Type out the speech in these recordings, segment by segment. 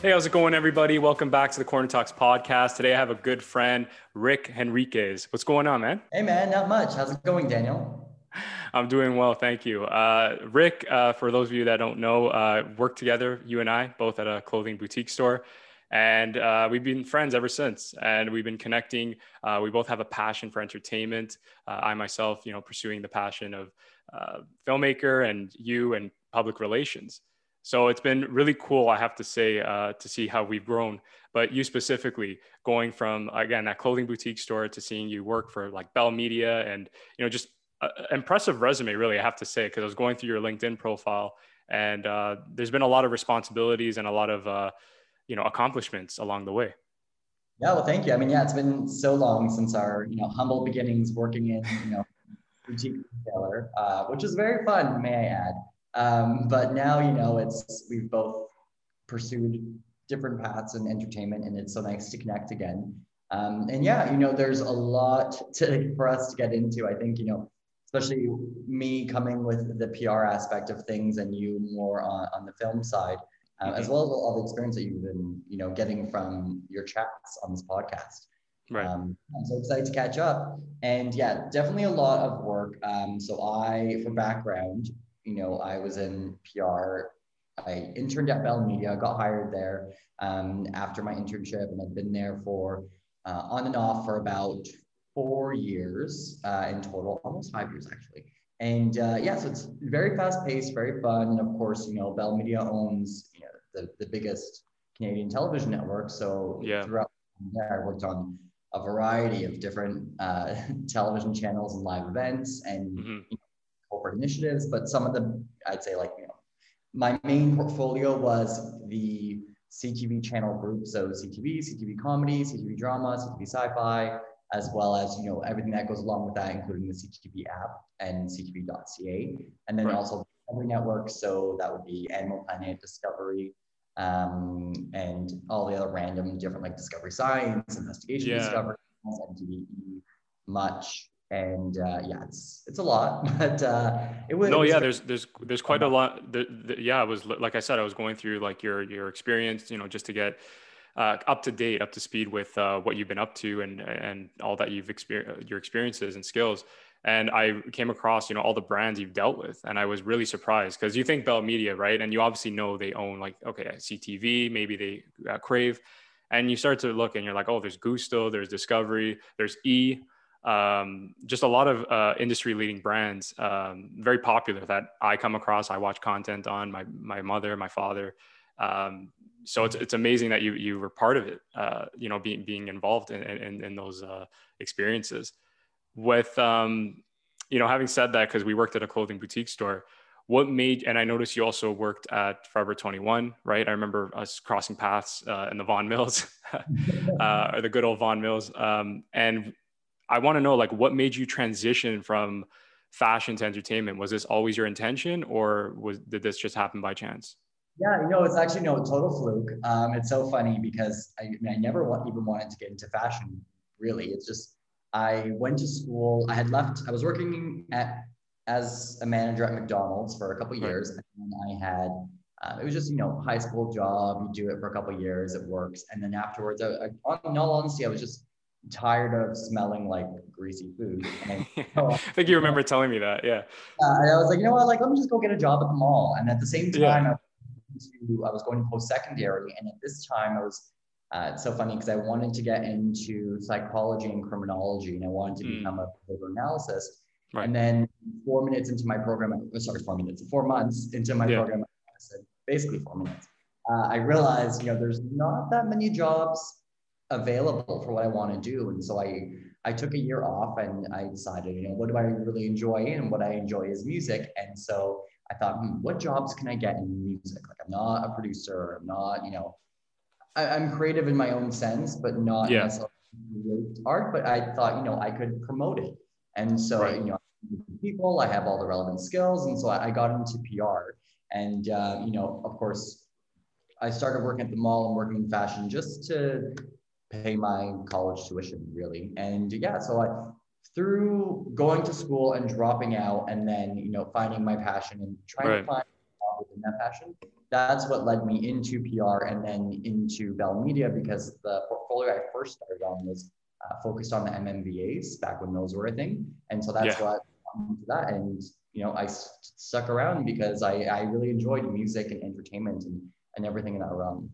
Hey, how's it going, everybody? Welcome back to the Corner Talks podcast. Today I have a good friend, Rick Henriquez. What's going on, man? Hey, man, not much. How's it going, Daniel? I'm doing well, thank you. Uh, Rick, uh, for those of you that don't know, uh, worked together, you and I, both at a clothing boutique store. And uh, we've been friends ever since, and we've been connecting. Uh, we both have a passion for entertainment. Uh, I myself, you know, pursuing the passion of filmmaker, and you and public relations. So it's been really cool, I have to say, uh, to see how we've grown. But you specifically, going from again that clothing boutique store to seeing you work for like Bell Media, and you know, just an impressive resume, really, I have to say, because I was going through your LinkedIn profile, and uh, there's been a lot of responsibilities and a lot of uh, you know accomplishments along the way. Yeah, well, thank you. I mean, yeah, it's been so long since our you know humble beginnings working in you know boutique retailer, uh, which is very fun, may I add. Um, but now, you know, it's we've both pursued different paths in entertainment, and it's so nice to connect again. Um, and yeah, you know, there's a lot to for us to get into. I think, you know, especially me coming with the PR aspect of things, and you more on, on the film side, uh, mm-hmm. as well as all the experience that you've been, you know, getting from your chats on this podcast. Right. Um, I'm so excited to catch up. And yeah, definitely a lot of work. Um, so I, for background, you know, I was in PR. I interned at Bell Media, got hired there um, after my internship, and I've been there for uh, on and off for about four years uh, in total, almost five years actually. And uh, yeah, so it's very fast paced, very fun. And of course, you know, Bell Media owns you know, the, the biggest Canadian television network. So yeah. throughout there, I worked on a variety of different uh, television channels and live events and mm-hmm. you know, corporate initiatives, but some of them, I'd say like, you know, my main portfolio was the CTV channel group. So CTV, CTV comedy, CTV drama, CTV sci-fi, as well as, you know, everything that goes along with that, including the CTV app and CTV.ca. And then right. also Discovery Network. So that would be Animal Planet, Discovery, um, and all the other random different like Discovery Science, Investigation yeah. Discovery, MTV, Much, and uh, yeah, it's it's a lot, but uh, it was. No, yeah, there's there's there's quite a lot. The, the, yeah, it was like I said, I was going through like your your experience, you know, just to get uh, up to date, up to speed with uh, what you've been up to and and all that you've experienced, your experiences and skills. And I came across, you know, all the brands you've dealt with, and I was really surprised because you think Bell Media, right? And you obviously know they own like okay, CTV, maybe they uh, Crave, and you start to look and you're like, oh, there's Gusto, there's Discovery, there's E um, just a lot of uh, industry leading brands, um, very popular that I come across. I watch content on my my mother, my father. Um, so it's it's amazing that you you were part of it. Uh, you know, being being involved in in, in those uh, experiences. With um, you know, having said that, because we worked at a clothing boutique store, what made and I noticed you also worked at Forever 21, right? I remember us crossing paths uh, in the Vaughan Mills, uh, or the good old Vaughan Mills, um, and I want to know like what made you transition from fashion to entertainment? Was this always your intention or was did this just happen by chance? Yeah, you know, it's actually no total fluke. Um, it's so funny because I, I, mean, I never want, even wanted to get into fashion. Really, it's just I went to school. I had left. I was working at as a manager at McDonald's for a couple years, and I had uh, it was just you know high school job. You do it for a couple years, it works, and then afterwards, I, I, in all honesty, I was just tired of smelling like greasy food. I, I, think you remember telling me that. Yeah. Uh, and I was like, you know what? Like, let me just go get a job at the mall. And at the same time, yeah. I, to, I was going to post secondary. And at this time, I was, uh, it's so funny because I wanted to get into psychology and criminology and I wanted to mm. become a behavioral analysis. Right. And then four minutes into my program, uh, sorry, four minutes, four months into my yeah. program, basically four minutes, uh, I realized, you know, there's not that many jobs available for what I want to do. And so I I took a year off and I decided, you know, what do I really enjoy? And what I enjoy is music. And so I thought, hmm, what jobs can I get in music? Like I'm not a producer, I'm not, you know, I, am creative in my own sense, but not yeah. necessarily art. But I thought, you know, I could promote it. And so, right. you know, people, I have all the relevant skills. And so I, I got into PR. And, uh, you know, of course, I started working at the mall and working in fashion just to pay my college tuition really. And yeah, so I through going to school and dropping out and then, you know, finding my passion and trying right. to find within that passion. That's what led me into PR and then into Bell Media because the portfolio I first started on was uh, focused on the MMVAs back when those were a thing. And so that's yeah. what into that. And, you know, I st- stuck around because I, I really enjoyed music and entertainment and, and everything in that realm.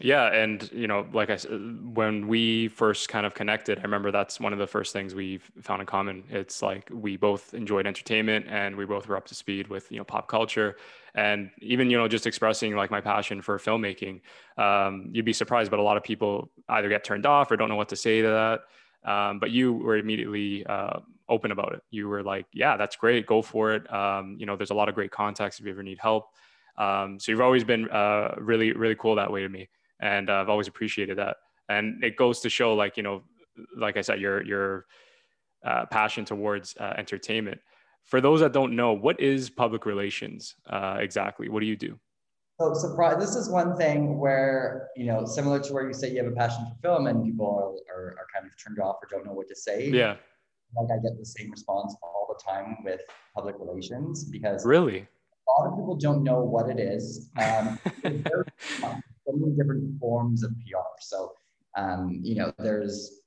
Yeah, and you know, like I said, when we first kind of connected, I remember that's one of the first things we found in common. It's like we both enjoyed entertainment, and we both were up to speed with you know pop culture, and even you know just expressing like my passion for filmmaking. Um, you'd be surprised, but a lot of people either get turned off or don't know what to say to that. Um, but you were immediately uh, open about it. You were like, "Yeah, that's great. Go for it." Um, you know, there's a lot of great contacts if you ever need help. Um, so you've always been uh, really, really cool that way to me and uh, I've always appreciated that. And it goes to show, like you know, like I said, your your uh, passion towards uh, entertainment. For those that don't know, what is public relations uh, exactly? What do you do? So surprise! This is one thing where you know, similar to where you say you have a passion for film, and people are, are, are kind of turned off or don't know what to say. Yeah. Like I get the same response all the time with public relations because really a lot of people don't know what it is. Um, so many different forms of PR. So, um, you know, there's,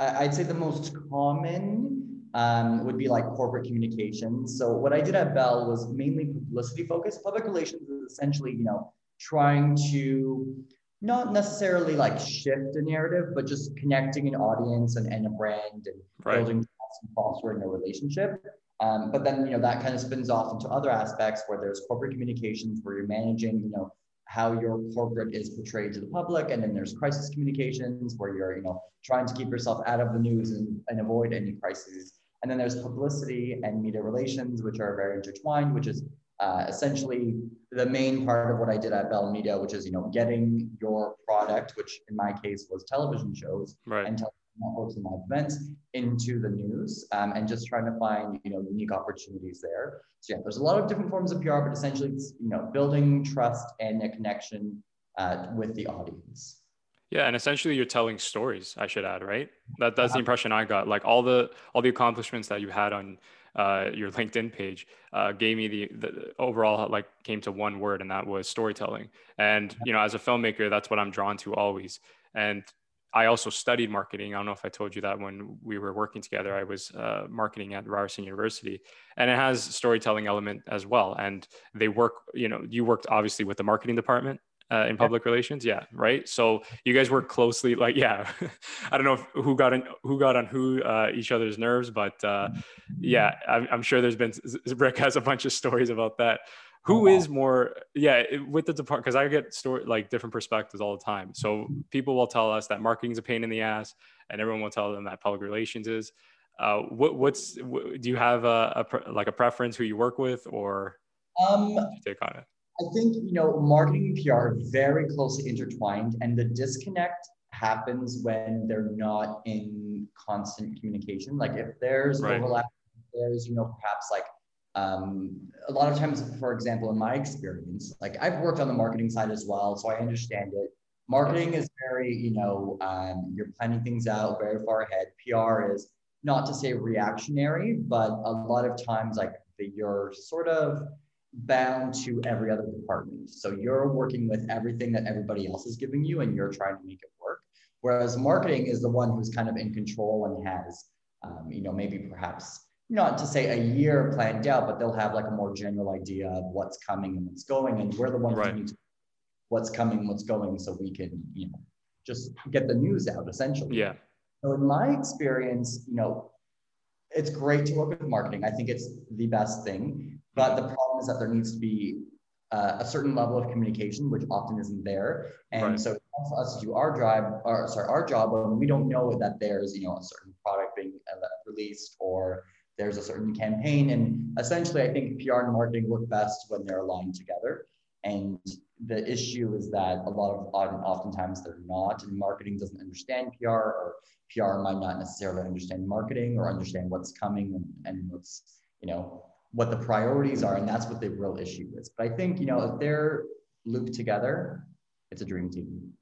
I'd say the most common um, would be like corporate communications. So what I did at Bell was mainly publicity focused. Public relations is essentially, you know, trying to not necessarily like shift a narrative, but just connecting an audience and, and a brand and right. building trust and fostering a relationship. Um, but then, you know, that kind of spins off into other aspects where there's corporate communications where you're managing, you know, how your corporate is portrayed to the public. And then there's crisis communications where you're, you know, trying to keep yourself out of the news and, and avoid any crises. And then there's publicity and media relations, which are very intertwined, which is uh, essentially the main part of what I did at Bell Media, which is, you know, getting your product, which in my case was television shows right. and television live events into the news um, and just trying to find, you know, unique opportunities there. So yeah, there's a lot of different forms of PR, but essentially it's, you know, building trust and a connection uh, with the audience. Yeah, and essentially you're telling stories. I should add, right? That that's the impression I got. Like all the all the accomplishments that you had on uh, your LinkedIn page uh, gave me the, the overall like came to one word, and that was storytelling. And you know, as a filmmaker, that's what I'm drawn to always. And I also studied marketing. I don't know if I told you that when we were working together. I was uh, marketing at Ryerson University, and it has storytelling element as well. And they work, you know, you worked obviously with the marketing department uh, in public relations, yeah, right. So you guys work closely. Like, yeah, I don't know if, who got on who got on who uh, each other's nerves, but uh, yeah, I'm, I'm sure there's been Rick has a bunch of stories about that who is more yeah with the department because i get story like different perspectives all the time. So people will tell us that marketing is a pain in the ass and everyone will tell them that public relations is. Uh, what, what's what, do you have a, a, like a preference who you work with or um, take on it? I think you know marketing and pr are very closely intertwined and the disconnect happens when they're not in constant communication. Like if there's right. overlap there's you know perhaps like um, a lot of times, for example, in my experience, like I've worked on the marketing side as well, so I understand it. Marketing is very, you know, um, you're planning things out very far ahead. PR is not to say reactionary, but a lot of times, like you're sort of bound to every other department. So you're working with everything that everybody else is giving you, and you're trying to make it work. Whereas marketing is the one who's kind of in control and has, um, you know, maybe perhaps not to say a year planned out, but they'll have like a more general idea of what's coming and what's going. And we're the ones right. who need to what's coming, what's going, so we can, you know, just get the news out essentially. Yeah. So in my experience, you know, it's great to work with marketing. I think it's the best thing. But the problem is that there needs to be uh, a certain level of communication, which often isn't there. And right. so for us to do our job, or sorry, our job when we don't know that there's, you know, a certain product being uh, released or there's a certain campaign. And essentially, I think PR and marketing work best when they're aligned together. And the issue is that a lot of um, oftentimes they're not, and marketing doesn't understand PR, or PR might not necessarily understand marketing or understand what's coming and, and what's, you know, what the priorities are. And that's what the real issue is. But I think, you know, if they're looped together, it's a dream team.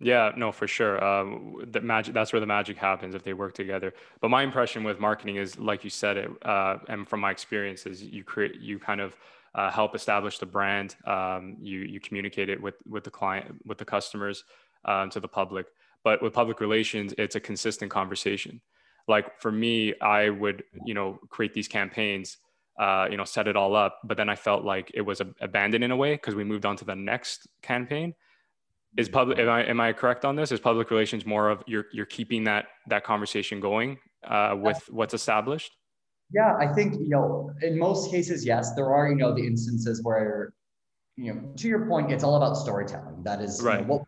Yeah, no, for sure. Um, the magic, that's where the magic happens if they work together. But my impression with marketing is, like you said it, uh, and from my experiences, you create, you kind of uh, help establish the brand. Um, you you communicate it with with the client, with the customers, um, to the public. But with public relations, it's a consistent conversation. Like for me, I would you know create these campaigns, uh, you know, set it all up, but then I felt like it was abandoned in a way because we moved on to the next campaign is public am I, am I correct on this? Is public relations more of you're you're keeping that that conversation going uh, with what's established? Yeah i think you know in most cases yes there are you know the instances where you know to your point it's all about storytelling. That is right you know, what,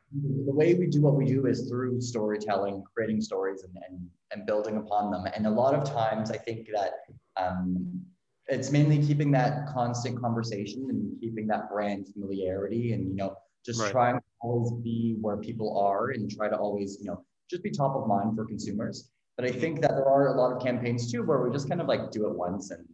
the way we do what we do is through storytelling creating stories and, and and building upon them. And a lot of times i think that um, it's mainly keeping that constant conversation and keeping that brand familiarity and you know just right. trying to always be where people are and try to always, you know, just be top of mind for consumers. But I think that there are a lot of campaigns too where we just kind of like do it once and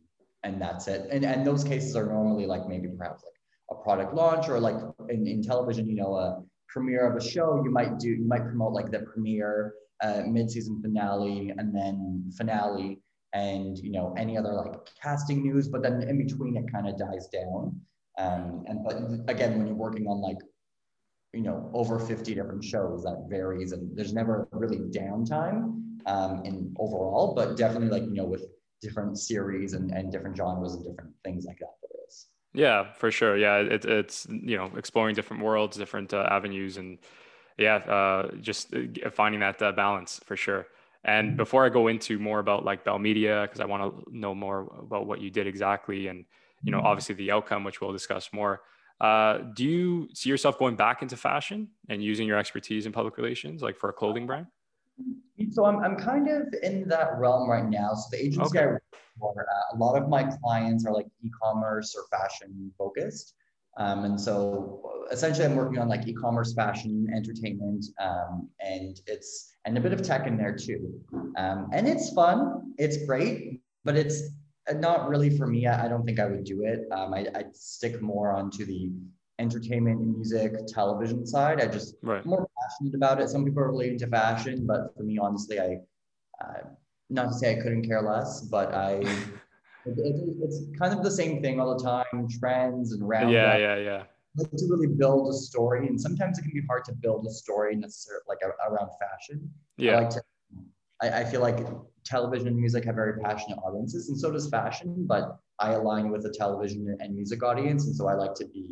and that's it. And and those cases are normally like maybe perhaps like a product launch or like in, in television, you know, a premiere of a show, you might do you might promote like the premiere, uh, mid-season finale, and then finale, and you know any other like casting news. But then in between, it kind of dies down. Um, and but again, when you're working on like you know over 50 different shows that varies and there's never really downtime um, in overall but definitely like you know with different series and, and different genres and different things like that there is yeah for sure yeah it, it's you know exploring different worlds different uh, avenues and yeah uh, just uh, finding that uh, balance for sure and mm-hmm. before i go into more about like bell media because i want to know more about what you did exactly and you know mm-hmm. obviously the outcome which we'll discuss more uh, do you see yourself going back into fashion and using your expertise in public relations, like for a clothing brand? So I'm, I'm kind of in that realm right now. So the agency okay. I work for, uh, a lot of my clients are like e-commerce or fashion focused. Um, and so essentially I'm working on like e-commerce, fashion, entertainment, um, and it's, and a bit of tech in there too. Um, and it's fun, it's great, but it's not really for me. I, I don't think I would do it. Um, I, would stick more onto the entertainment, and music, television side. I just right. more passionate about it. Some people are really into fashion, but for me, honestly, I uh, not to say I couldn't care less, but I. it, it, it's kind of the same thing all the time, trends and around. Yeah, yeah, yeah. Like to really build a story, and sometimes it can be hard to build a story necessarily like around fashion. Yeah. I like to I, I feel like television and music have very passionate audiences, and so does fashion. But I align with the television and music audience, and so I like to be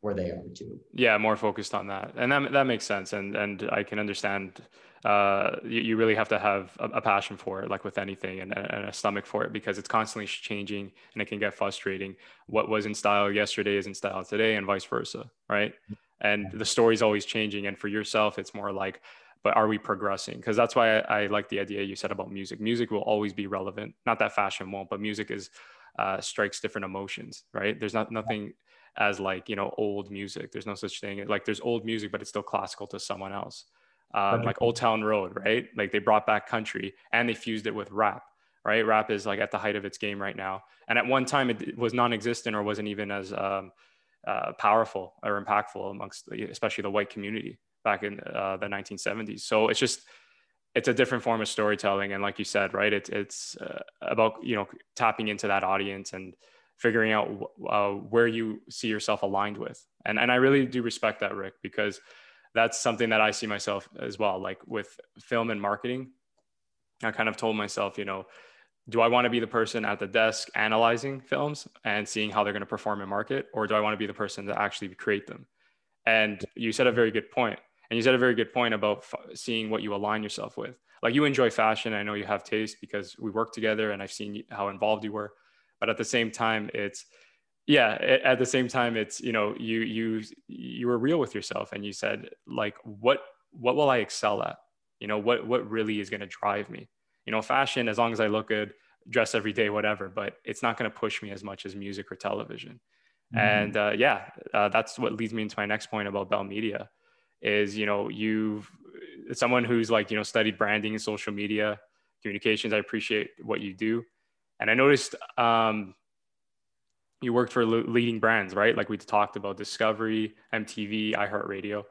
where they are too. Yeah, more focused on that, and that that makes sense, and and I can understand. Uh, you, you really have to have a, a, passion for it, like with anything, and, and a stomach for it, because it's constantly changing, and it can get frustrating. What was in style yesterday is in style today, and vice versa, right? And the story's always changing, and for yourself, it's more like but are we progressing? Because that's why I, I, like the idea you said about music. Music will always be relevant. Not that fashion won't, but music is uh, strikes different emotions, right? There's not nothing as like you know old music. There's no such thing. Like there's old music, but it's still classical to someone else. Um, like Old Town Road, right? Like they brought back country and they fused it with rap, right? Rap is like at the height of its game right now, and at one time it was non-existent or wasn't even as um, uh, powerful or impactful amongst, especially the white community back in uh, the 1970s. So it's just it's a different form of storytelling, and like you said, right? It's it's uh, about you know tapping into that audience and figuring out uh, where you see yourself aligned with. And and I really do respect that, Rick, because that's something that I see myself as well. Like with film and marketing, I kind of told myself, you know, do I want to be the person at the desk analyzing films and seeing how they're going to perform in market, or do I want to be the person to actually create them? And you said a very good point. And you said a very good point about f- seeing what you align yourself with. Like you enjoy fashion. I know you have taste because we work together and I've seen how involved you were. But at the same time, it's, yeah, at the same time, it's, you know, you, you, you were real with yourself and you said like, what, what will I excel at? You know, what, what really is going to drive me? You know, fashion, as long as I look good, dress every day, whatever, but it's not going to push me as much as music or television. Mm-hmm. And uh, yeah, uh, that's what leads me into my next point about Bell Media is you know you've someone who's like you know studied branding and social media communications i appreciate what you do. And i noticed um, you worked for leading brands right? Like we talked about discovery mtv iheartradio.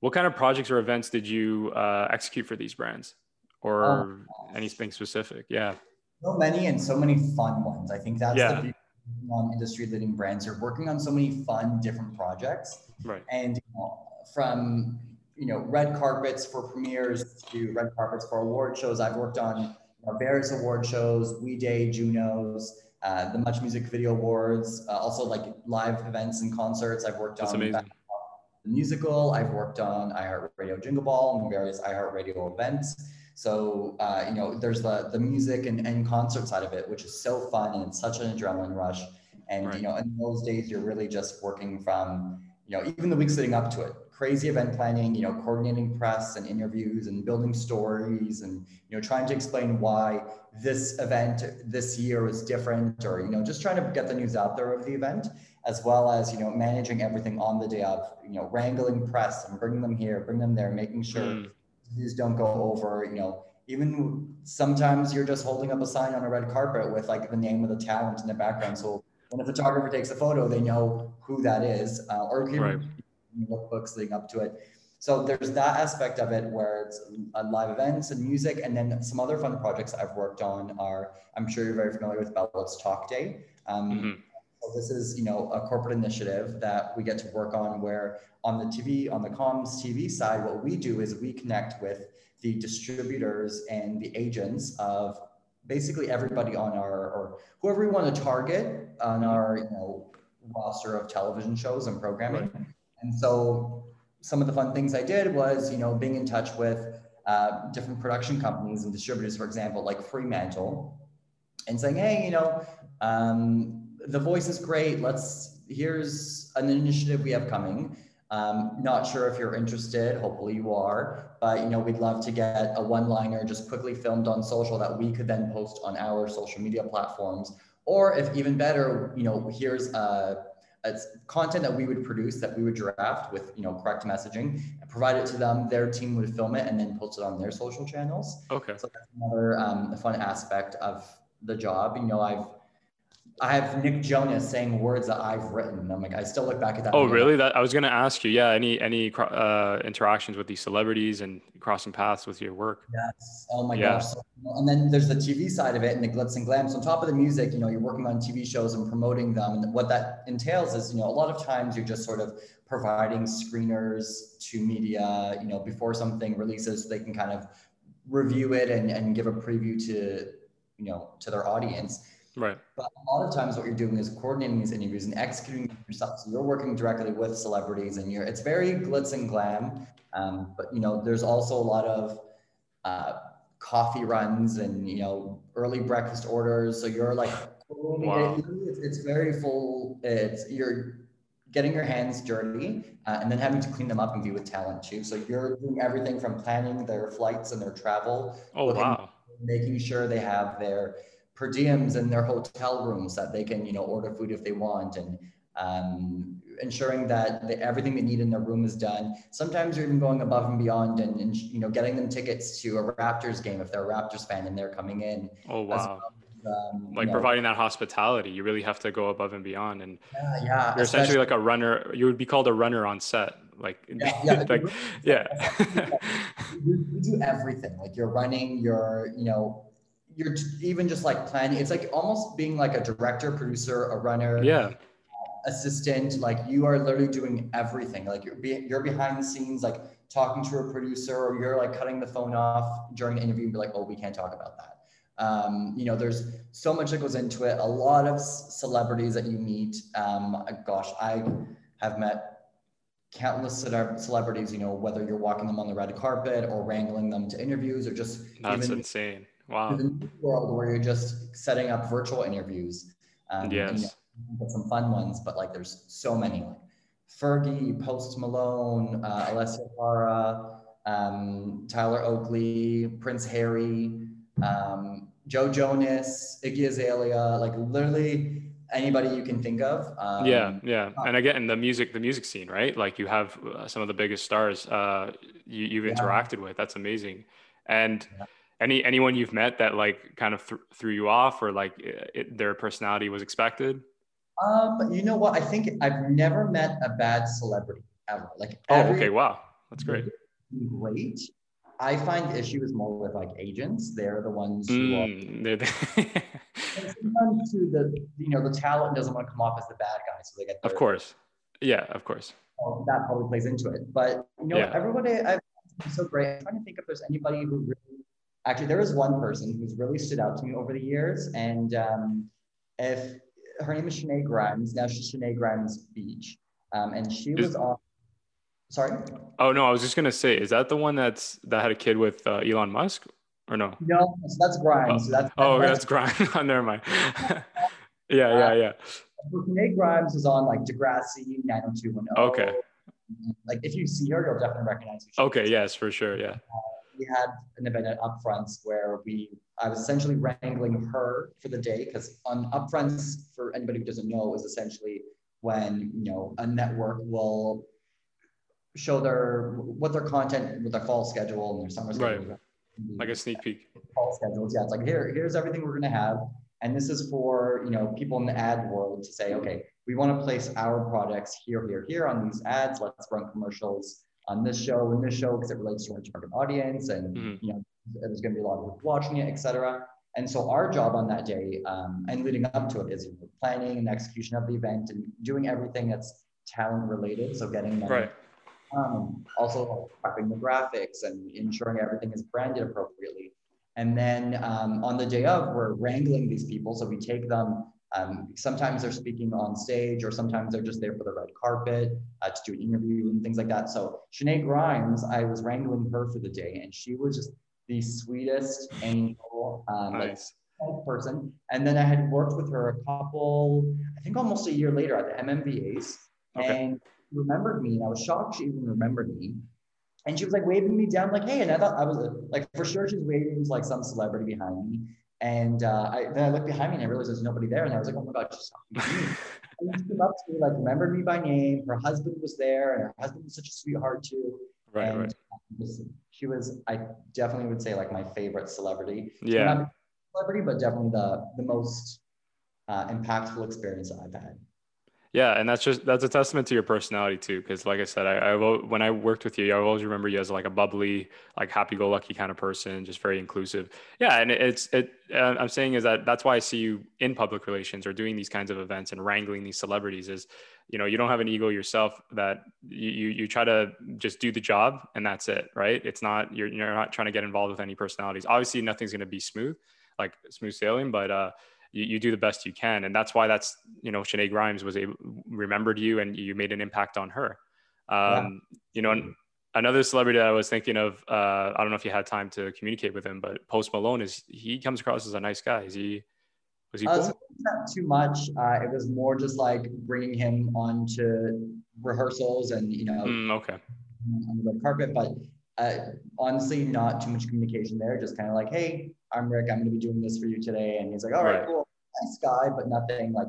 What kind of projects or events did you uh, execute for these brands? Or oh, anything specific? Yeah. So many and so many fun ones. I think that's yeah. the on industry leading brands. You're working on so many fun different projects. Right. And you know, from you know red carpets for premieres to red carpets for award shows i've worked on you know, various award shows we day junos uh, the much music video awards uh, also like live events and concerts i've worked that's on amazing the musical. I've worked on iHeartRadio Jingle Ball and various iHeartRadio events. So uh, you know, there's the the music and, and concert side of it, which is so fun and such an adrenaline rush. And right. you know, in those days, you're really just working from you know even the weeks leading up to it, crazy event planning, you know, coordinating press and interviews and building stories and you know trying to explain why this event this year was different or you know just trying to get the news out there of the event as well as you know managing everything on the day of you know wrangling press and bringing them here bring them there making sure mm. these don't go over you know even sometimes you're just holding up a sign on a red carpet with like the name of the talent in the background so when a photographer takes a photo they know who that is uh, or even right. Lookbooks leading up to it so there's that aspect of it where it's uh, live events and music and then some other fun projects i've worked on are i'm sure you're very familiar with Let's talk day um, mm-hmm so this is, you know, a corporate initiative that we get to work on where on the TV, on the comms TV side, what we do is we connect with the distributors and the agents of basically everybody on our, or whoever we want to target on our, you know, roster of television shows and programming. Right. And so some of the fun things I did was, you know, being in touch with uh, different production companies and distributors, for example, like Fremantle, and saying, hey, you know, um, the voice is great. Let's, here's an initiative we have coming. Um, not sure if you're interested. Hopefully you are, but you know we'd love to get a one-liner just quickly filmed on social that we could then post on our social media platforms. Or if even better, you know, here's a, a content that we would produce that we would draft with you know correct messaging, and provide it to them. Their team would film it and then post it on their social channels. Okay. So that's another um, fun aspect of the job. You know, I've I have Nick Jonas saying words that I've written. I'm like, I still look back at that. Oh, really? That I was going to ask you. Yeah. Any any uh, interactions with these celebrities and crossing paths with your work? Yes. Oh my yeah. gosh. So, and then there's the TV side of it and the glitz and glam. So on top of the music, you know, you're working on TV shows and promoting them. And what that entails is, you know, a lot of times you're just sort of providing screeners to media, you know, before something releases, so they can kind of review it and, and give a preview to, you know, to their audience Right. But a lot of times what you're doing is coordinating these interviews and executing yourself. So you're working directly with celebrities and you're, it's very glitz and glam. Um, but you know, there's also a lot of uh, coffee runs and, you know, early breakfast orders. So you're like, wow. it's, it's very full. It's, you're getting your hands dirty uh, and then having to clean them up and be with talent too. So you're doing everything from planning their flights and their travel. Oh, wow. Making sure they have their, per diems in their hotel rooms that they can, you know, order food if they want and um, ensuring that the, everything they need in their room is done. Sometimes you're even going above and beyond and, and, you know, getting them tickets to a Raptors game if they're a Raptors fan and they're coming in. Oh, wow. um, like you know, providing that hospitality, you really have to go above and beyond. And yeah, yeah you're essentially like a runner. You would be called a runner on set. Like, yeah, yeah, like, yeah. you, you do everything. Like you're running, you're, you know, you're even just like planning. It's like almost being like a director, producer, a runner, yeah, assistant. Like you are literally doing everything. Like you're be, you're behind the scenes, like talking to a producer, or you're like cutting the phone off during the interview and be like, oh, we can't talk about that. Um, you know, there's so much that goes into it. A lot of celebrities that you meet. Um, gosh, I have met countless celebrities, you know, whether you're walking them on the red carpet or wrangling them to interviews or just that's even, insane. Wow. The new world where you're just setting up virtual interviews. Um, yes. You know, some fun ones, but like there's so many like Fergie, Post Malone, uh, Alessia Cara, um, Tyler Oakley, Prince Harry, um, Joe Jonas, Iggy Azalea, like literally anybody you can think of. Um, yeah, yeah, and again, the music, the music scene, right? Like you have uh, some of the biggest stars uh, you, have interacted yeah. with. That's amazing, and. Yeah any anyone you've met that like kind of th- threw you off or like it, their personality was expected um you know what i think i've never met a bad celebrity ever like oh okay wow that's great. Great. I find the issue is more with like agents. They're the ones who mm, are. the- sometimes to the you know the talent doesn't want to come off as the bad guy, so they get. Of course. Yeah, of course. Well, that probably plays into it, but you know yeah. everybody I've so great. I'm trying to think if there's anybody who really actually there is one person who's really stood out to me over the years, and um, if her name is Shenae Grimes, now she's Shenae Grimes Beach, um, and she is, was on. Sorry. Oh no, I was just gonna say, is that the one that's that had a kid with uh, Elon Musk, or no? No, so that's Grimes. Oh, that's, oh, that's, that's Grimes. Oh, never mind. yeah, yeah, yeah. Shenae Grimes is on like Degrassi 90210. Okay. Like if you see her, you'll definitely recognize her. Okay, yes, for sure. Yeah. Uh, we had an event at Upfronts where we I was essentially wrangling her for the day because on Upfronts, for anybody who doesn't know, is essentially when you know a network will show their what their content with their fall schedule and their summer schedule. Right. Like a sneak peek. Fall schedules. Yeah, it's like here, here's everything we're gonna have. And this is for you know people in the ad world to say, okay, we want to place our products here, here, here on these ads. Let's run commercials on this show and this show because it relates to our target audience, and mm-hmm. you know there's going to be a lot of people watching it, etc. And so our job on that day um, and leading up to it is planning and execution of the event and doing everything that's talent related. So getting them, right. Um, also prepping the graphics and ensuring everything is branded appropriately. And then um, on the day of, we're wrangling these people. So we take them, um, sometimes they're speaking on stage or sometimes they're just there for the red carpet uh, to do an interview and things like that. So Shenae Grimes, I was wrangling her for the day and she was just the sweetest angel, um, nice. like person. And then I had worked with her a couple, I think almost a year later at the MMVAs okay. and remembered me. And I was shocked she even remembered me. And she was like waving me down, like, hey, and I thought I was like, for sure she's waving to like some celebrity behind me. And uh, I, then I looked behind me and I realized there's nobody there. And I was like, oh my God, she's talking to me. and she came up to me, like, remembered me by name. Her husband was there, and her husband was such a sweetheart too. Right, and right. she was, I definitely would say, like my favorite celebrity. Yeah. celebrity, but definitely the the most uh, impactful experience I've had. Yeah, and that's just that's a testament to your personality too. Because like I said, I, I when I worked with you, I always remember you as like a bubbly, like happy-go-lucky kind of person, just very inclusive. Yeah, and it's it. Uh, I'm saying is that that's why I see you in public relations or doing these kinds of events and wrangling these celebrities. Is you know you don't have an ego yourself that you you, you try to just do the job and that's it, right? It's not you're you're not trying to get involved with any personalities. Obviously, nothing's going to be smooth, like smooth sailing, but uh you, you do the best you can. And that's why that's, you know, Shenae Grimes was able, remembered you and you made an impact on her. Um, yeah. You know, another celebrity that I was thinking of, uh, I don't know if you had time to communicate with him, but Post Malone is, he comes across as a nice guy. Is he, was he uh, so not too much. Uh, it was more just like bringing him on to rehearsals and, you know, mm, okay. on the red carpet, but uh, honestly, not too much communication there. Just kind of like, hey, I'm Rick. I'm going to be doing this for you today. And he's like, all right, right. cool. Nice guy, but nothing like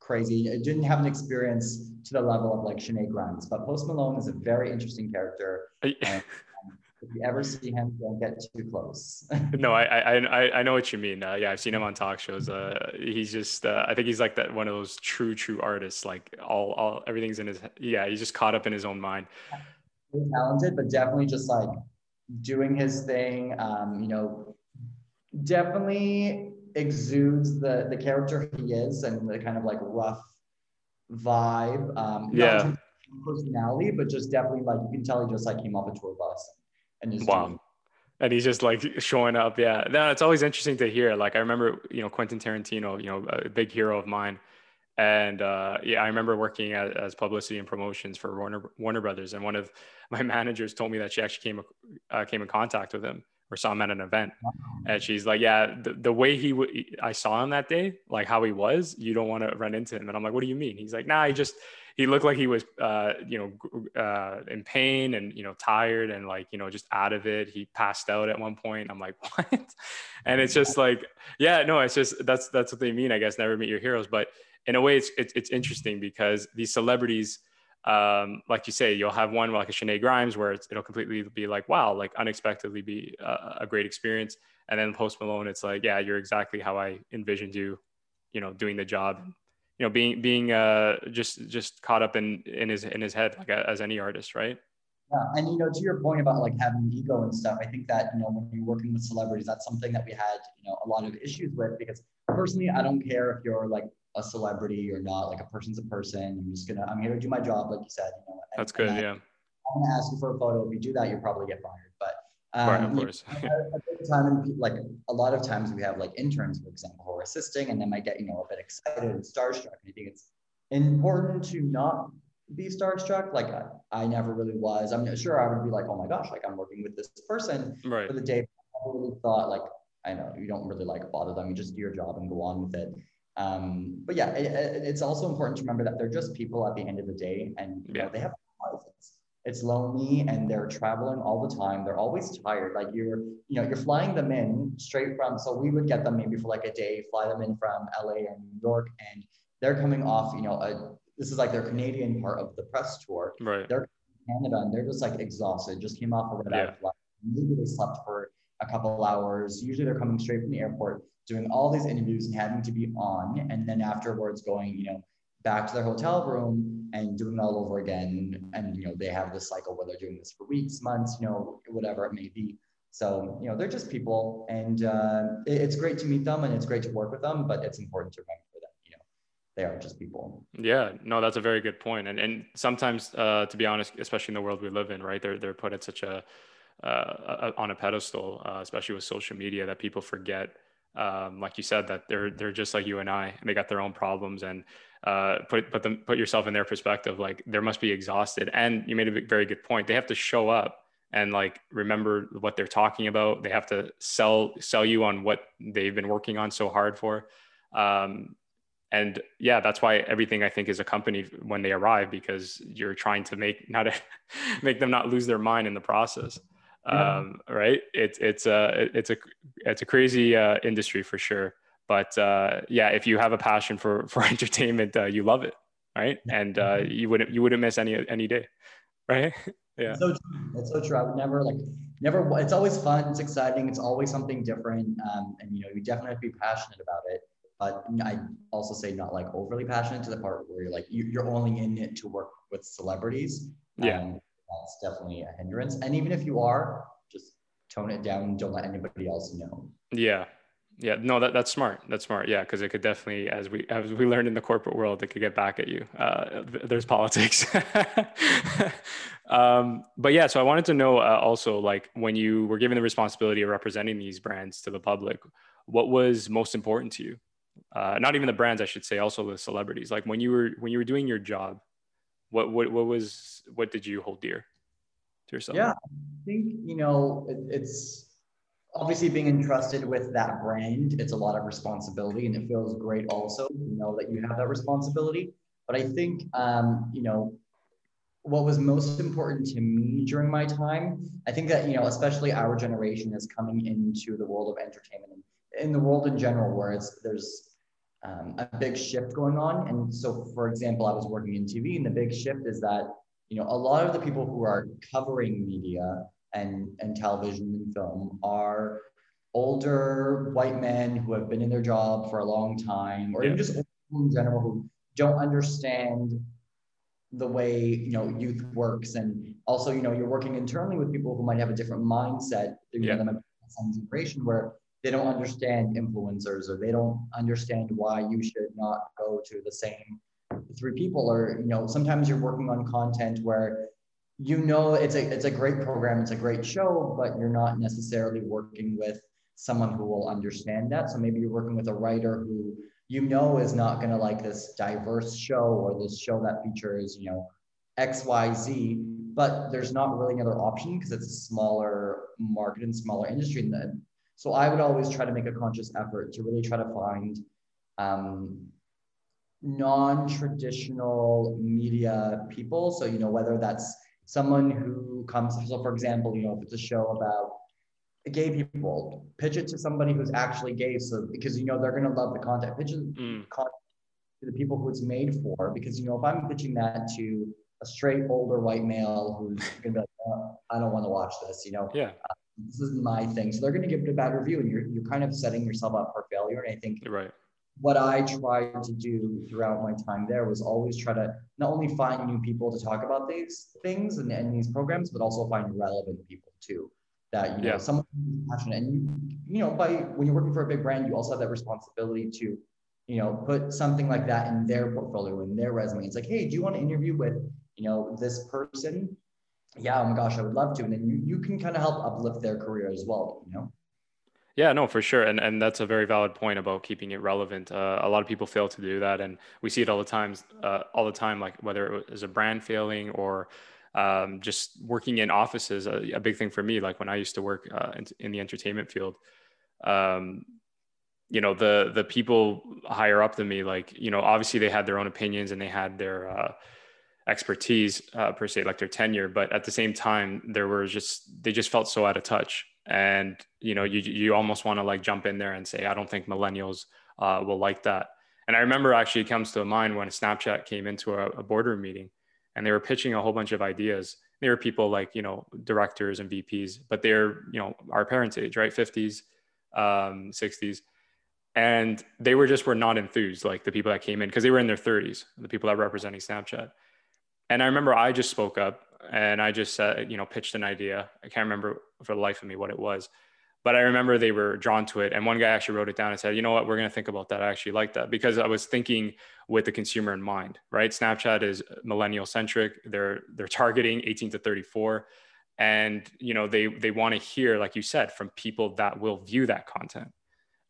crazy. It didn't have an experience to the level of like Shenae Grimes. But Post Malone is a very interesting character. and, um, if you ever see him, don't get too close. no, I, I I know what you mean. Uh, yeah, I've seen him on talk shows. Uh, he's just, uh, I think he's like that one of those true, true artists. Like all, all, everything's in his. Yeah, he's just caught up in his own mind. talented, but definitely just like doing his thing. Um, you know, definitely exudes the the character he is and the kind of like rough vibe. Um, yeah. personality, but just definitely like you can tell he just like came off a tour bus and just wow. And he's just like showing up. Yeah. No, it's always interesting to hear. Like I remember, you know, Quentin Tarantino, you know, a big hero of mine. And uh, yeah, I remember working as, as, publicity and promotions for Warner Warner Brothers, and one of my managers told me that she actually came uh, came in contact with him or saw him at an event. And she's like, yeah, the, the way he, w- I saw him that day, like how he was, you don't want to run into him. And I'm like, what do you mean? He's like, nah, he just, he looked like he was, uh, you know, uh, in pain and, you know, tired and like, you know, just out of it. He passed out at one point. I'm like, what? And it's just like, yeah, no, it's just, that's, that's what they mean, I guess, never meet your heroes. But in a way, it's, it's, it's interesting because these celebrities, um, like you say, you'll have one like a Shenae Grimes where it'll completely be like, wow, like unexpectedly be a, a, great experience. And then Post Malone, it's like, yeah, you're exactly how I envisioned you, you know, doing the job, you know, being being uh, just just caught up in in his in his head like a, as any artist, right? Yeah, and you know, to your point about like having ego and stuff, I think that you know when you're working with celebrities, that's something that we had you know a lot of issues with because personally, I don't care if you're like a celebrity or not. Like a person's a person. I'm just gonna I'm here to do my job, like you said. You know, that's good. I, yeah. I'm gonna ask you for a photo. If you do that, you'll probably get fired. But um, right, of course. time like a lot of times we have like interns, for example, who are assisting, and they might get you know a bit excited and starstruck. And I think it's important to not be starstruck. Like I, I never really was. I'm sure I would be like, oh my gosh, like I'm working with this person right. for the day. I really thought like I know you don't really like bother them. You just do your job and go on with it. Um, but yeah, it, it's also important to remember that they're just people at the end of the day, and you yeah. know they have lives. It's, it's lonely, and they're traveling all the time. They're always tired. Like you're, you know, you're flying them in straight from. So we would get them maybe for like a day, fly them in from LA and New York, and they're coming off, you know, a this is like their Canadian part of the press tour. Right. They're Canada and they're just like exhausted. Just came off of a red yeah. flight. Maybe they slept for a couple hours. Usually they're coming straight from the airport, doing all these interviews and having to be on, and then afterwards going, you know, back to their hotel room and doing it all over again. And you know, they have this cycle where they're doing this for weeks, months, you know, whatever it may be. So you know, they're just people, and uh, it's great to meet them and it's great to work with them, but it's important to remember that you know they are just people. Yeah, no, that's a very good point. And and sometimes, uh, to be honest, especially in the world we live in, right, they're they're put at such a, uh, on a pedestal, uh, especially with social media, that people forget, um, like you said, that they're they're just like you and I, and they got their own problems. And uh, put put them put yourself in their perspective. Like they must be exhausted. And you made a very good point. They have to show up and like remember what they're talking about. They have to sell sell you on what they've been working on so hard for. Um, and yeah that's why everything i think is accompanied when they arrive because you're trying to make not a, make them not lose their mind in the process yeah. um, right? It's it's a it's a it's a crazy uh, industry for sure. But uh, yeah if you have a passion for for entertainment uh, you love it right? And uh, you wouldn't you wouldn't miss any any day right? Yeah. It's so true. it's so true. I would never like never it's always fun. It's exciting. It's always something different. Um, and you know you definitely have to be passionate about it. But I also say not like overly passionate to the part where you're like you, are only in it to work with celebrities. Yeah, um, that's definitely a hindrance. And even if you are, just tone it down. Don't let anybody else know. Yeah, yeah. No, that that's smart. That's smart. Yeah, because it could definitely, as we as we learned in the corporate world, it could get back at you. Uh, there's politics. um, but yeah, so I wanted to know uh, also, like when you were given the responsibility of representing these brands to the public, what was most important to you? uh, not even the brands, I should say, also the celebrities. Like when you were when you were doing your job, what what what was what did you hold dear to yourself? Yeah, I think you know it, it's obviously being entrusted with that brand. It's a lot of responsibility, and it feels great also to know that you have that responsibility. But I think um, you know what was most important to me during my time. I think that you know, especially our generation is coming into the world of entertainment and in the world in general, where it's there's um, a big shift going on. And so, for example, I was working in TV, and the big shift is that you know a lot of the people who are covering media and and television and film are older white men who have been in their job for a long time, or yeah. even just in general who don't understand the way you know youth works and also you know you're working internally with people who might have a different mindset you yeah. some generation where they don't understand influencers or they don't understand why you should not go to the same three people or you know sometimes you're working on content where you know it's a it's a great program it's a great show but you're not necessarily working with someone who will understand that. So maybe you're working with a writer who you know is not going to like this diverse show or this show that features you know xyz but there's not really another option because it's a smaller market and smaller industry and so I would always try to make a conscious effort to really try to find um, non-traditional media people. So, you know, whether that's someone who comes, so for example, you know, if it's a show about gay people, pitch it to somebody who's actually gay. So, because, you know, they're going to love the content. Pitch it mm. to the people who it's made for. Because, you know, if I'm pitching that to a straight older white male who's going to be like, oh, I don't want to watch this, you know, yeah. Uh, this is my thing. So they're going to give it a bad review, and you're you're kind of setting yourself up for failure. And I think right. what I tried to do throughout my time there was always try to not only find new people to talk about these things and, and these programs, but also find relevant people too. That you know, yeah. someone passionate, and you, you know, by when you're working for a big brand, you also have that responsibility to, you know, put something like that in their portfolio, in their resume. It's like, hey, do you want to interview with, you know, this person? Yeah, oh my gosh, I would love to. And then you you can kind of help uplift their career as well, you know. Yeah, no, for sure, and and that's a very valid point about keeping it relevant. Uh, a lot of people fail to do that, and we see it all the times, uh, all the time. Like whether it was a brand failing or um, just working in offices, a, a, big thing for me. Like when I used to work uh, in, in, the entertainment field, um, you know, the the people higher up than me, like you know, obviously they had their own opinions and they had their uh, expertise uh, per se, like their tenure, but at the same time, there were just they just felt so out of touch. And you know you you almost want to like jump in there and say i don't think millennials uh, will like that. And i remember actually comes to mind when snapchat came into a, a boardroom meeting and they were pitching a whole bunch of ideas. They were people like you know directors and vps but they're you know our parents age right? 50s um, 60s and they were just were not enthused like the people that came in because they were in their 30s the people that were representing snapchat and i remember i just spoke up and I just uh, you know pitched an idea. I can't remember for the life of me what it was, but I remember they were drawn to it. And one guy actually wrote it down and said, "You know what? We're going to think about that. I actually like that because I was thinking with the consumer in mind. Right? Snapchat is millennial centric. They're they're targeting 18 to 34." And you know they they want to hear, like you said, from people that will view that content,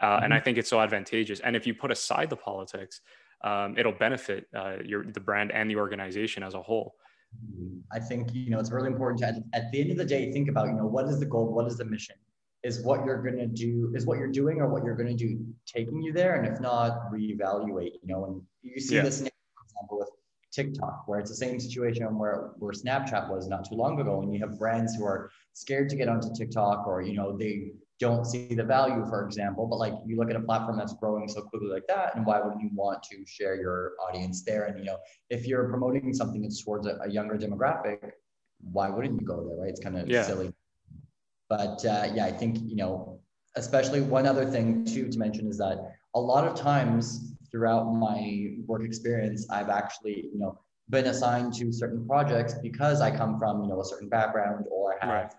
uh, mm-hmm. and I think it's so advantageous. And if you put aside the politics, um, it'll benefit uh, your the brand and the organization as a whole. I think you know it's really important to at the end of the day think about you know what is the goal, what is the mission, is what you're gonna do, is what you're doing or what you're gonna do taking you there, and if not, reevaluate. You know, and you see yeah. this, for example, with TikTok, where it's the same situation where where Snapchat was not too long ago, and you have brands who are scared to get onto TikTok, or you know they don't see the value, for example. But like you look at a platform that's growing so quickly like that, and why wouldn't you want to share your audience there? And you know, if you're promoting something that's towards a, a younger demographic, why wouldn't you go there, right? It's kind of yeah. silly. But uh, yeah, I think you know, especially one other thing too to mention is that a lot of times throughout my work experience, I've actually you know been assigned to certain projects because I come from you know a certain background or I have. Right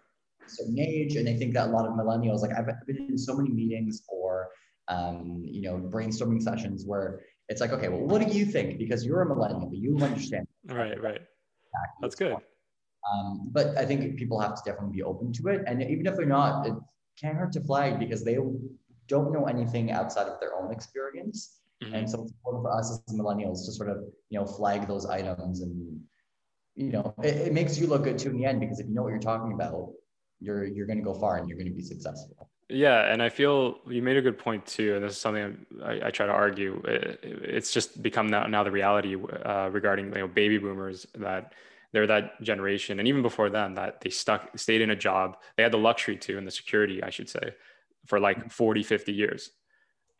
certain age. And I think that a lot of millennials, like I've been in so many meetings or, um, you know, brainstorming sessions where it's like, okay, well, what do you think? Because you're a millennial, but you understand. Right, right. That's good. Um, but I think people have to definitely be open to it. And even if they're not, it can't hurt to flag because they don't know anything outside of their own experience. Mm-hmm. And so it's important for us as millennials to sort of, you know, flag those items and, you know, it, it makes you look good too in the end because if you know what you're talking about, you're you're going to go far and you're going to be successful. Yeah and i feel you made a good point too and this is something i, I try to argue. It, it's just become now, now the reality uh, regarding you know baby boomers that they're that generation and even before then that they stuck stayed in a job they had the luxury to and the security i should say for like 40 50 years.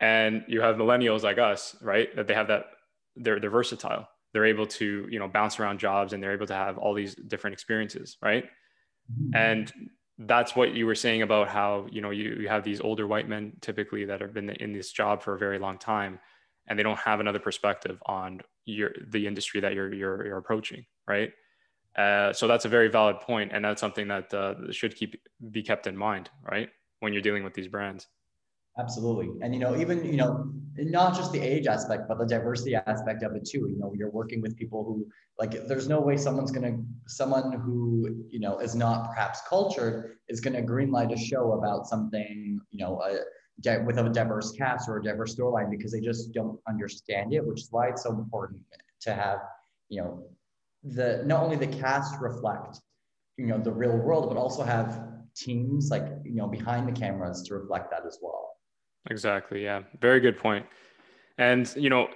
And you have millennials like us right that they have that they're, they're versatile. They're able to you know bounce around jobs and they're able to have all these different experiences right? Mm-hmm. and that's what you were saying about how you know you, you have these older white men typically that have been in this job for a very long time and they don't have another perspective on your the industry that you're you're, you're approaching right? Uh, so that's a very valid point and that's something that uh, should keep be kept in mind right when you're dealing with these brands Absolutely. And, you know, even, you know, not just the age aspect, but the diversity aspect of it too. You know, you're working with people who, like, there's no way someone's to, someone who, you know, is not perhaps cultured is to greenlight a show about something, you know, a, with a diverse cast or a diverse storyline because they just don't understand it, which is why it's so important to have, you know, the, not only the cast reflect, you know, the real world, but also have teams like, you know, behind the cameras to reflect that as well. Exactly. Yeah. Very good point. And you know,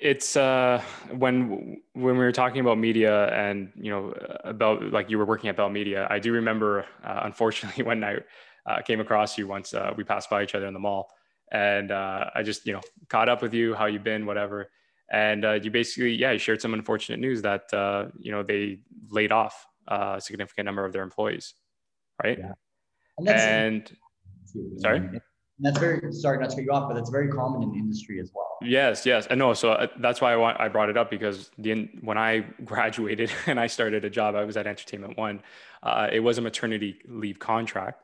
it's uh, when when we were talking about media and you know about like you were working at Bell Media. I do remember, uh, unfortunately, when I uh, came across you once uh, we passed by each other in the mall, and uh, I just you know caught up with you, how you been, whatever. And uh, you basically, yeah, you shared some unfortunate news that uh, you know they laid off a significant number of their employees, right? Yeah. And, and sorry that's very sorry not to cut you off, but that's very common in the industry as well. Yes, yes, I know. So uh, that's why I want I brought it up because the when I graduated and I started a job, I was at Entertainment One. Uh, it was a maternity leave contract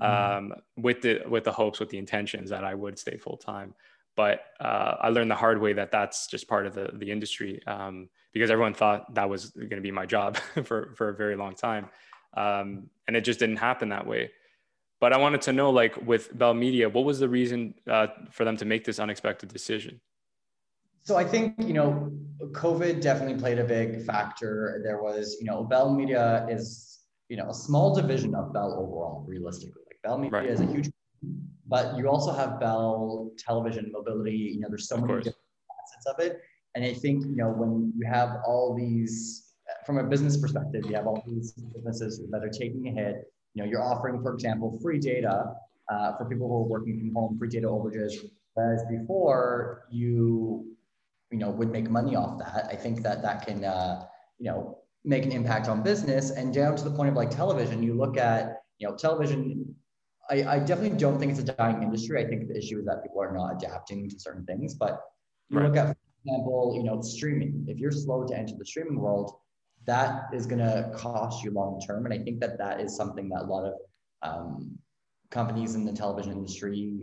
mm-hmm. um, with the with the hopes, with the intentions that I would stay full time. But uh, I learned the hard way that that's just part of the the industry um, because everyone thought that was going to be my job for for a very long time, um, and it just didn't happen that way. But I wanted to know, like with Bell Media, what was the reason uh, for them to make this unexpected decision? So I think you know, COVID definitely played a big factor. There was, you know, Bell Media is you know a small division of Bell overall, realistically. Like Bell Media right. is a huge, but you also have Bell Television Mobility. You know, there's so of many course. different facets of it, and I think you know when you have all these, from a business perspective, you have all these businesses that are taking a hit you know, you're offering, for example, free data uh, for people who are working from home, free data overages. Whereas before, you, you know, would make money off that. I think that that can, uh, you know, make an impact on business. And down to the point of like television, you look at, you know, television. I, I definitely don't think it's a dying industry. I think the issue is that people are not adapting to certain things. But you right. look at, for example, you know, streaming. If you're slow to enter the streaming world, that is going to cost you long term. And I think that that is something that a lot of um, companies in the television industry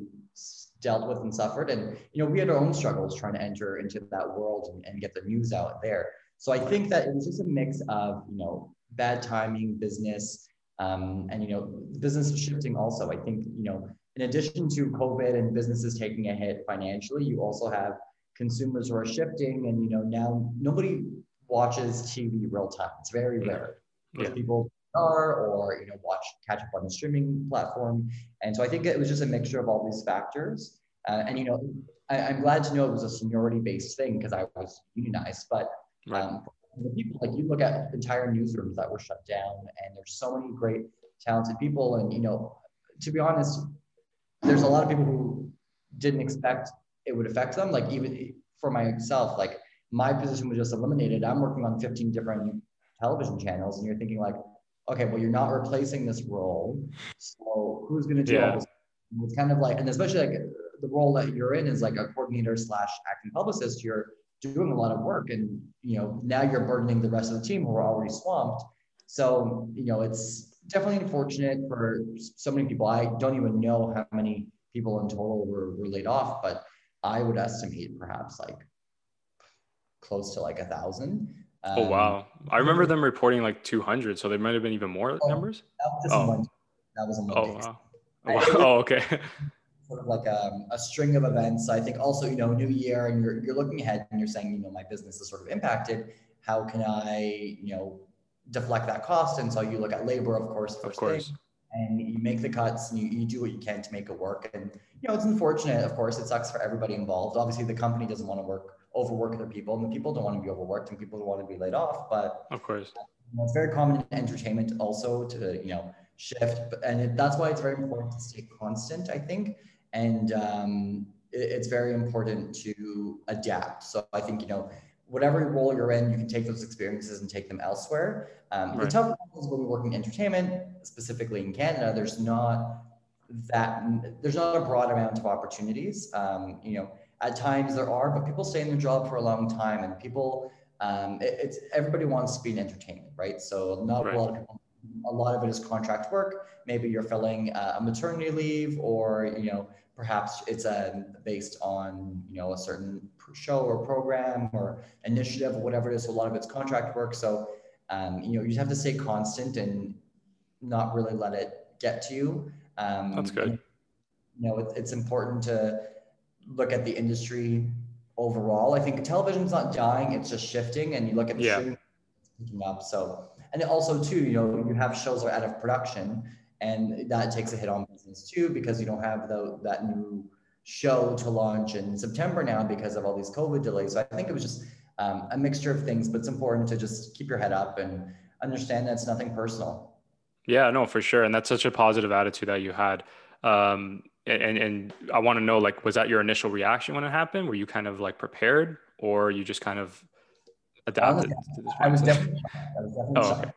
dealt with and suffered. And, you know, we had our own struggles trying to enter into that world and, and get the news out there. So I think that it was just a mix of, you know, bad timing, business, um, and, you know, business shifting also. I think, you know, in addition to COVID and businesses taking a hit financially, you also have consumers who are shifting and, you know, now nobody watches TV real time. It's very rare. Most yeah. people are or you know watch catch up on the streaming platform. And so I think it was just a mixture of all these factors. Uh, and you know, I, am glad to know it was a seniority based thing because I was unionized. But um, the people like you look at entire newsrooms that were shut down, and there's so many great talented people. And you know, to be honest, there's a lot of people who didn't expect it would affect them. Like even for myself, like my position was just eliminated. I'm working on 15 different television channels, and you're thinking like, okay, well, you're not replacing this role, so who's going to do yeah. all this? It's kind of like, and especially like the role that you're in is like a coordinator slash acting publicist. You're doing a lot of work, and you know now you're burdening the rest of the team who are already swamped. So you know it's definitely unfortunate for so many people. I don't even know how many people in total were, were laid off, but I would estimate perhaps like close to like a thousand. Um, oh wow! I remember them reporting like 200, so there might have been even more oh, numbers. That, oh. One, that was a oh, wow. oh, oh okay. Sort of like a, um, a string of events. I think also, you know, new year, and you're you're looking ahead, and you're saying, you know, my business is sort of impacted. How can I, you know, deflect that cost? And so you look at labor, of course, of course. Thing, and you make the cuts and you, you do what you can to make it work. And you know, it's unfortunate, of course, it sucks for everybody involved. Obviously, the company doesn't want to work overwork their people, and the people don't want to be overworked, and people don't want to be laid off. But of course, you know, it's very common in entertainment also to you know shift, and it, that's why it's very important to stay constant. I think, and um, it, it's very important to adapt. So I think you know whatever role you're in, you can take those experiences and take them elsewhere. Um, right. The tough thing is when we work in entertainment, specifically in Canada, there's not that there's not a broad amount of opportunities. Um, you know, at times there are, but people stay in their job for a long time, and people, um, it, it's everybody wants to be in entertainment, right? So not right. a lot of people. A lot of it is contract work. Maybe you're filling a maternity leave, or you know, perhaps it's a, um, based on you know a certain show or program or initiative or whatever it is. So a lot of it's contract work. So um, you know, you just have to stay constant and not really let it get to you. Um, That's good. You know, it's important to look at the industry overall. I think television's not dying; it's just shifting. And you look at the yeah. streaming picking up. So, and also too, you know, you have shows that are out of production, and that takes a hit on business too because you don't have the, that new show to launch in September now because of all these COVID delays. So I think it was just um, a mixture of things, but it's important to just keep your head up and understand that it's nothing personal. Yeah, no, for sure, and that's such a positive attitude that you had. Um, and and I want to know like was that your initial reaction when it happened? Were you kind of like prepared, or you just kind of adapted? I was, definitely, I was definitely oh, okay.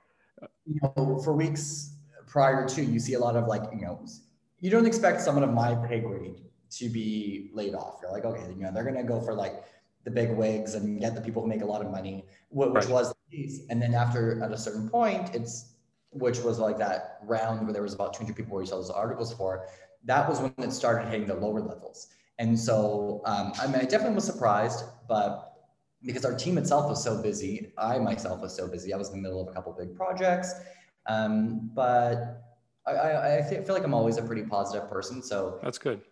You know, for weeks prior to, you see a lot of like you know, you don't expect someone of my pay grade to be laid off. You're like, okay, you know, they're gonna go for like the big wigs and get the people who make a lot of money, which right. was the case. And then after at a certain point, it's which was like that round where there was about 200 people where you saw those articles for. That was when it started hitting the lower levels. And so, um, I mean, I definitely was surprised, but because our team itself was so busy, I myself was so busy. I was in the middle of a couple big projects, um, but I, I, I feel like I'm always a pretty positive person. So that's good.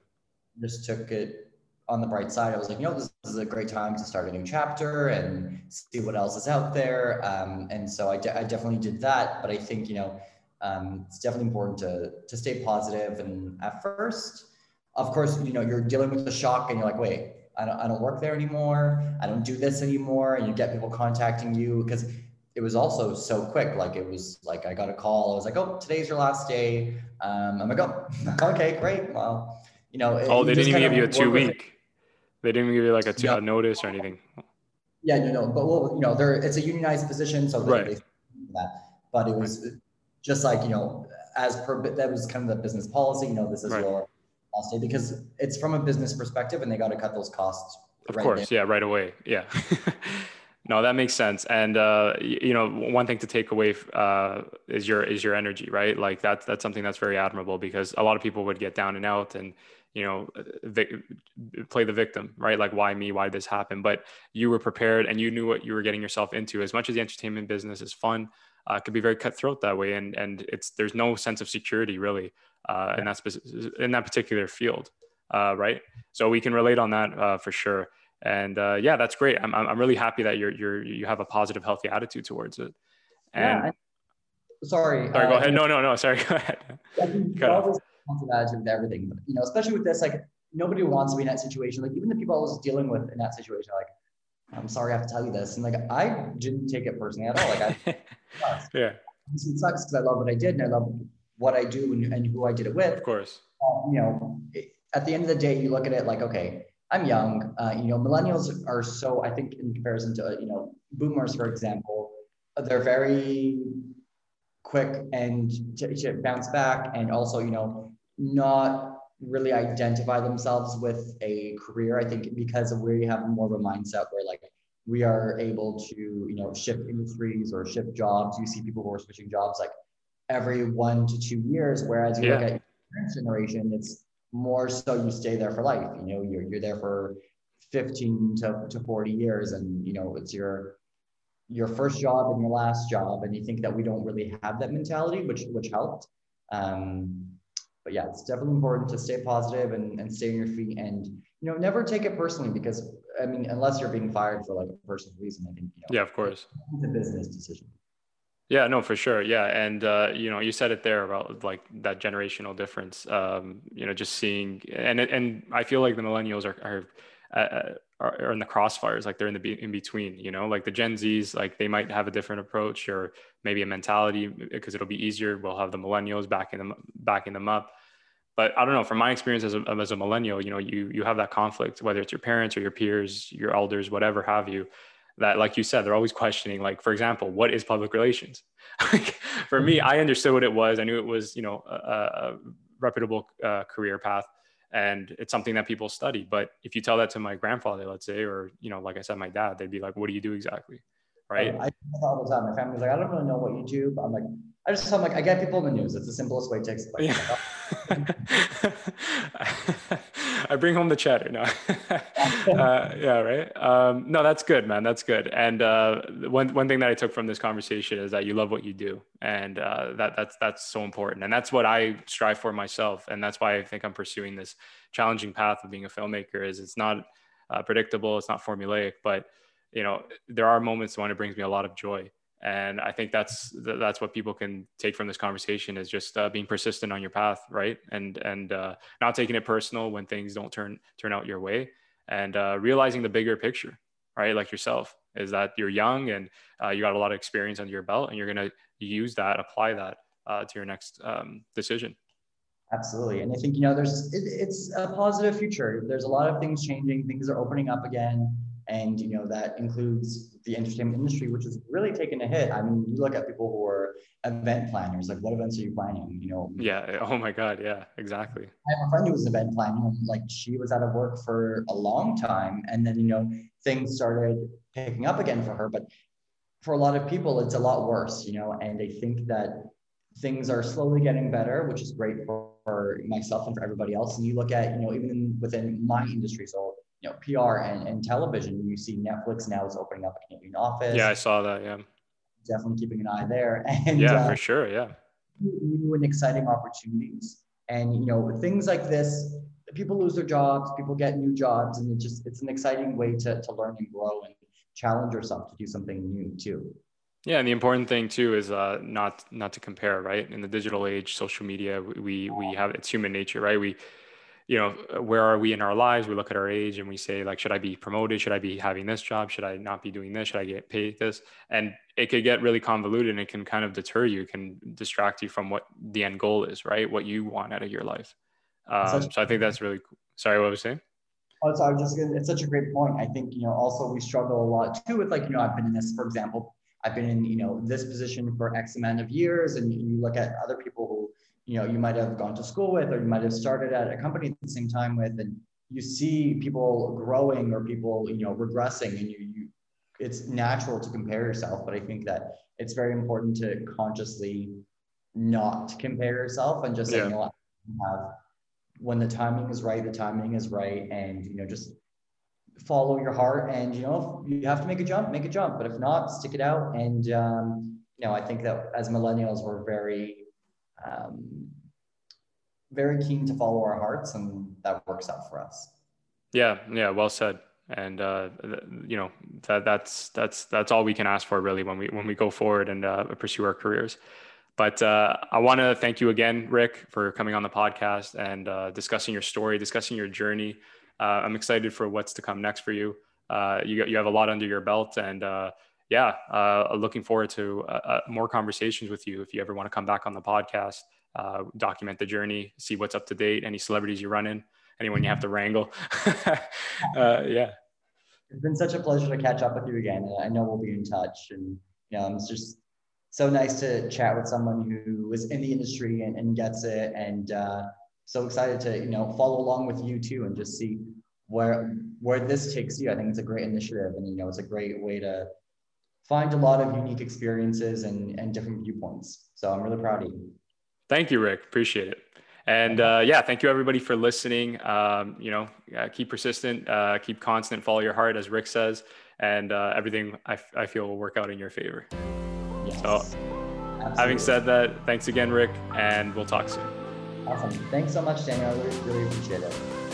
Just took it on the bright side. I was like, you know, this, this is a great time to start a new chapter and see what else is out there. Um, and so I, de- I definitely did that. But I think, you know, um, it's definitely important to, to stay positive. And at first, of course, you know, you're dealing with the shock and you're like, wait, I don't, I don't work there anymore. I don't do this anymore. And you get people contacting you because it was also so quick. Like it was like, I got a call. I was like, oh, today's your last day. Um, I'm like, oh, okay, great. Well, you know. Oh, they didn't even give you a two week. They didn't give you like a, two, yeah. a notice or anything. Yeah, no, no. But well, you know, there it's a unionized position, so right. They, that. But it was. Just like you know, as per that was kind of the business policy. You know, this is right. your day because it's from a business perspective, and they got to cut those costs. Of right course, there. yeah, right away, yeah. no, that makes sense. And uh, you know, one thing to take away uh, is your is your energy, right? Like that's that's something that's very admirable because a lot of people would get down and out and you know vi- play the victim right like why me why this happened but you were prepared and you knew what you were getting yourself into as much as the entertainment business is fun uh, it could be very cutthroat that way. And and it's there's no sense of security really uh, in that specific, in that particular field uh, right? So we can relate on that uh, for sure. And uh, yeah that's great. I'm, I'm really happy that you're you're you have a positive healthy attitude towards it. And yeah, sorry sorry go uh, ahead. No no no sorry go ahead. Positive with everything. But, you know, especially with this, like nobody wants to be in that situation. Like even the people I was dealing with in that situation, like, I'm sorry I have to tell you this. And like I didn't take it personally at all. Like I yeah. It sucks because I love what I did and I love what I do and, and who I did it with. Of course. Um, you know, at the end of the day, you look at it like, okay, I'm young. Uh, you know, millennials are so, I think, in comparison to, you know, boomers, for example, they're very quick and to, to bounce back. And also, you know, not really identify themselves with a career. I think because we have more of a mindset where like we are able to, you know, shift industries or shift jobs. You see people who are switching jobs like every one to two years, whereas you yeah. look at your generation, it's more so you stay there for life. You know, you're you're there for 15 to, to 40 years and you know it's your your first job and your last job and you think that we don't really have that mentality which which helped um, but yeah, it's definitely important to stay positive and, and stay on your feet and, you know, never take it personally because, I mean, unless you're being fired for like a personal reason, I think, you know, yeah, of course. It's a business decision. Yeah, no, for sure. Yeah. And, uh, you know, you said it there about like that generational difference, um, you know, just seeing, and, and I feel like the millennials are, are, uh, are, are in the crossfires, like they're in the in between, you know, like the Gen Zs, like they might have a different approach or maybe a mentality because it'll be easier. We'll have the millennials backing them, backing them up but I don't know. From my experience as a, as a millennial, you know, you you have that conflict, whether it's your parents or your peers, your elders, whatever have you. That, like you said, they're always questioning. Like, for example, what is public relations? for me, I understood what it was. I knew it was, you know, a, a reputable uh, career path, and it's something that people study. But if you tell that to my grandfather, let's say, or you know, like I said, my dad, they'd be like, "What do you do exactly?" Right? I, I all the time. My family's like, "I don't really know what you do," but I'm like, I just I'm like, I get people in the news. It's the simplest way to explain. Yeah. I bring home the cheddar. No, uh, yeah, right. Um, no, that's good, man. That's good. And uh, one one thing that I took from this conversation is that you love what you do, and uh, that that's that's so important. And that's what I strive for myself, and that's why I think I'm pursuing this challenging path of being a filmmaker. Is it's not uh, predictable, it's not formulaic, but you know there are moments when it brings me a lot of joy and i think that's that's what people can take from this conversation is just uh, being persistent on your path right? And and uh, not taking it personal when things don't turn turn out your way. And uh, realizing the bigger picture right? Like yourself is that you're young and uh, you got a lot of experience under your belt and you're going to use that apply that uh, to your next um, decision. Absolutely. And i think you know there's it, it's a positive future. There's a lot of things changing. Things are opening up again And you know that includes the entertainment industry, which has really taken a hit. I mean, you look at people who are event planners. Like, what events are you planning? You know. Yeah. Eh, oh my God. Yeah. Exactly. I have a friend who was an event planner. Like, she was out of work for a long time, and then you know things started picking up again for her. But for a lot of people, it's a lot worse. You know, and I think that things are slowly getting better, which is great for, for myself and for everybody else. And you look at, you know, even within my industry, so you know, PR and, and television, you see Netflix now is opening up a Canadian office. Yeah, I saw that. Yeah. Definitely keeping an eye there. And yeah, uh, for sure. Yeah. New and exciting opportunities. And you know, things like this, people lose their jobs, people get new jobs, and it just it's an exciting way to, to learn and grow and challenge yourself to do something new too. Yeah, and the important thing too is uh, not not to compare, right? In the digital age, social media, we we have it's human nature, right? We, you know, where are we in our lives? We look at our age and we say like, should I be promoted? Should I be having this job? Should I not be doing this? Should I get paid this? And it could get really convoluted and it can kind of deter you, it can distract you from what the end goal is, right? What you want out of your life. Um, so I think that's really cool. Sorry, what was saying? Oh, so I was just gonna, it's such a great point. I think, you know, also we struggle a lot too with like, you know, I've been in this, for example, I've been in, you know, this position for X amount of years. And you look at other people who, you know, you might have gone to school with, or you might have started at a company at the same time with, and you see people growing or people, you know, regressing and you, you it's natural to compare yourself. But I think that it's very important to consciously not compare yourself and just yeah. say, you know have when the timing is right, the timing is right. And, you know, just follow your heart and you know if you have to make a jump make a jump but if not stick it out and um, you know i think that as millennials we're very um, very keen to follow our hearts and that works out for us. Yeah yeah well said. And uh, you know that that's that's that's all we can ask for really when we when we go forward and uh, pursue our careers. But uh, I want to thank you again, Rick, for coming on the podcast and uh, discussing your story, discussing your journey, uh, I'm excited for what's to come next for you. Uh, you you have a lot under your belt, and uh, yeah, uh, looking forward to uh, uh, more conversations with you. If you ever want to come back on the podcast, document the journey, see what's up to date, any celebrities you run in, anyone you have to wrangle. yeah, it's been such a pleasure to catch up with you again. I know we'll be in touch, and you know, it's just so nice to chat with someone who is in the industry and, and gets it and so excited to you know follow along with you too and just see where where this takes you. I think it's a great initiative, and you know it's a great way to find a lot of unique experiences and and different viewpoints. So I'm really proud of you. Thank you, Rick. Appreciate it. And uh, yeah, thank you everybody for listening. Um, you know, uh, keep persistent, uh, keep constant, follow your heart, as Rick says, and uh, everything I, f- I feel will work out in your favor. Yes. So, Absolutely. having said that, thanks again, Rick, and we'll talk soon. Awesome. Thanks so much, Daniel. I really, really appreciate it.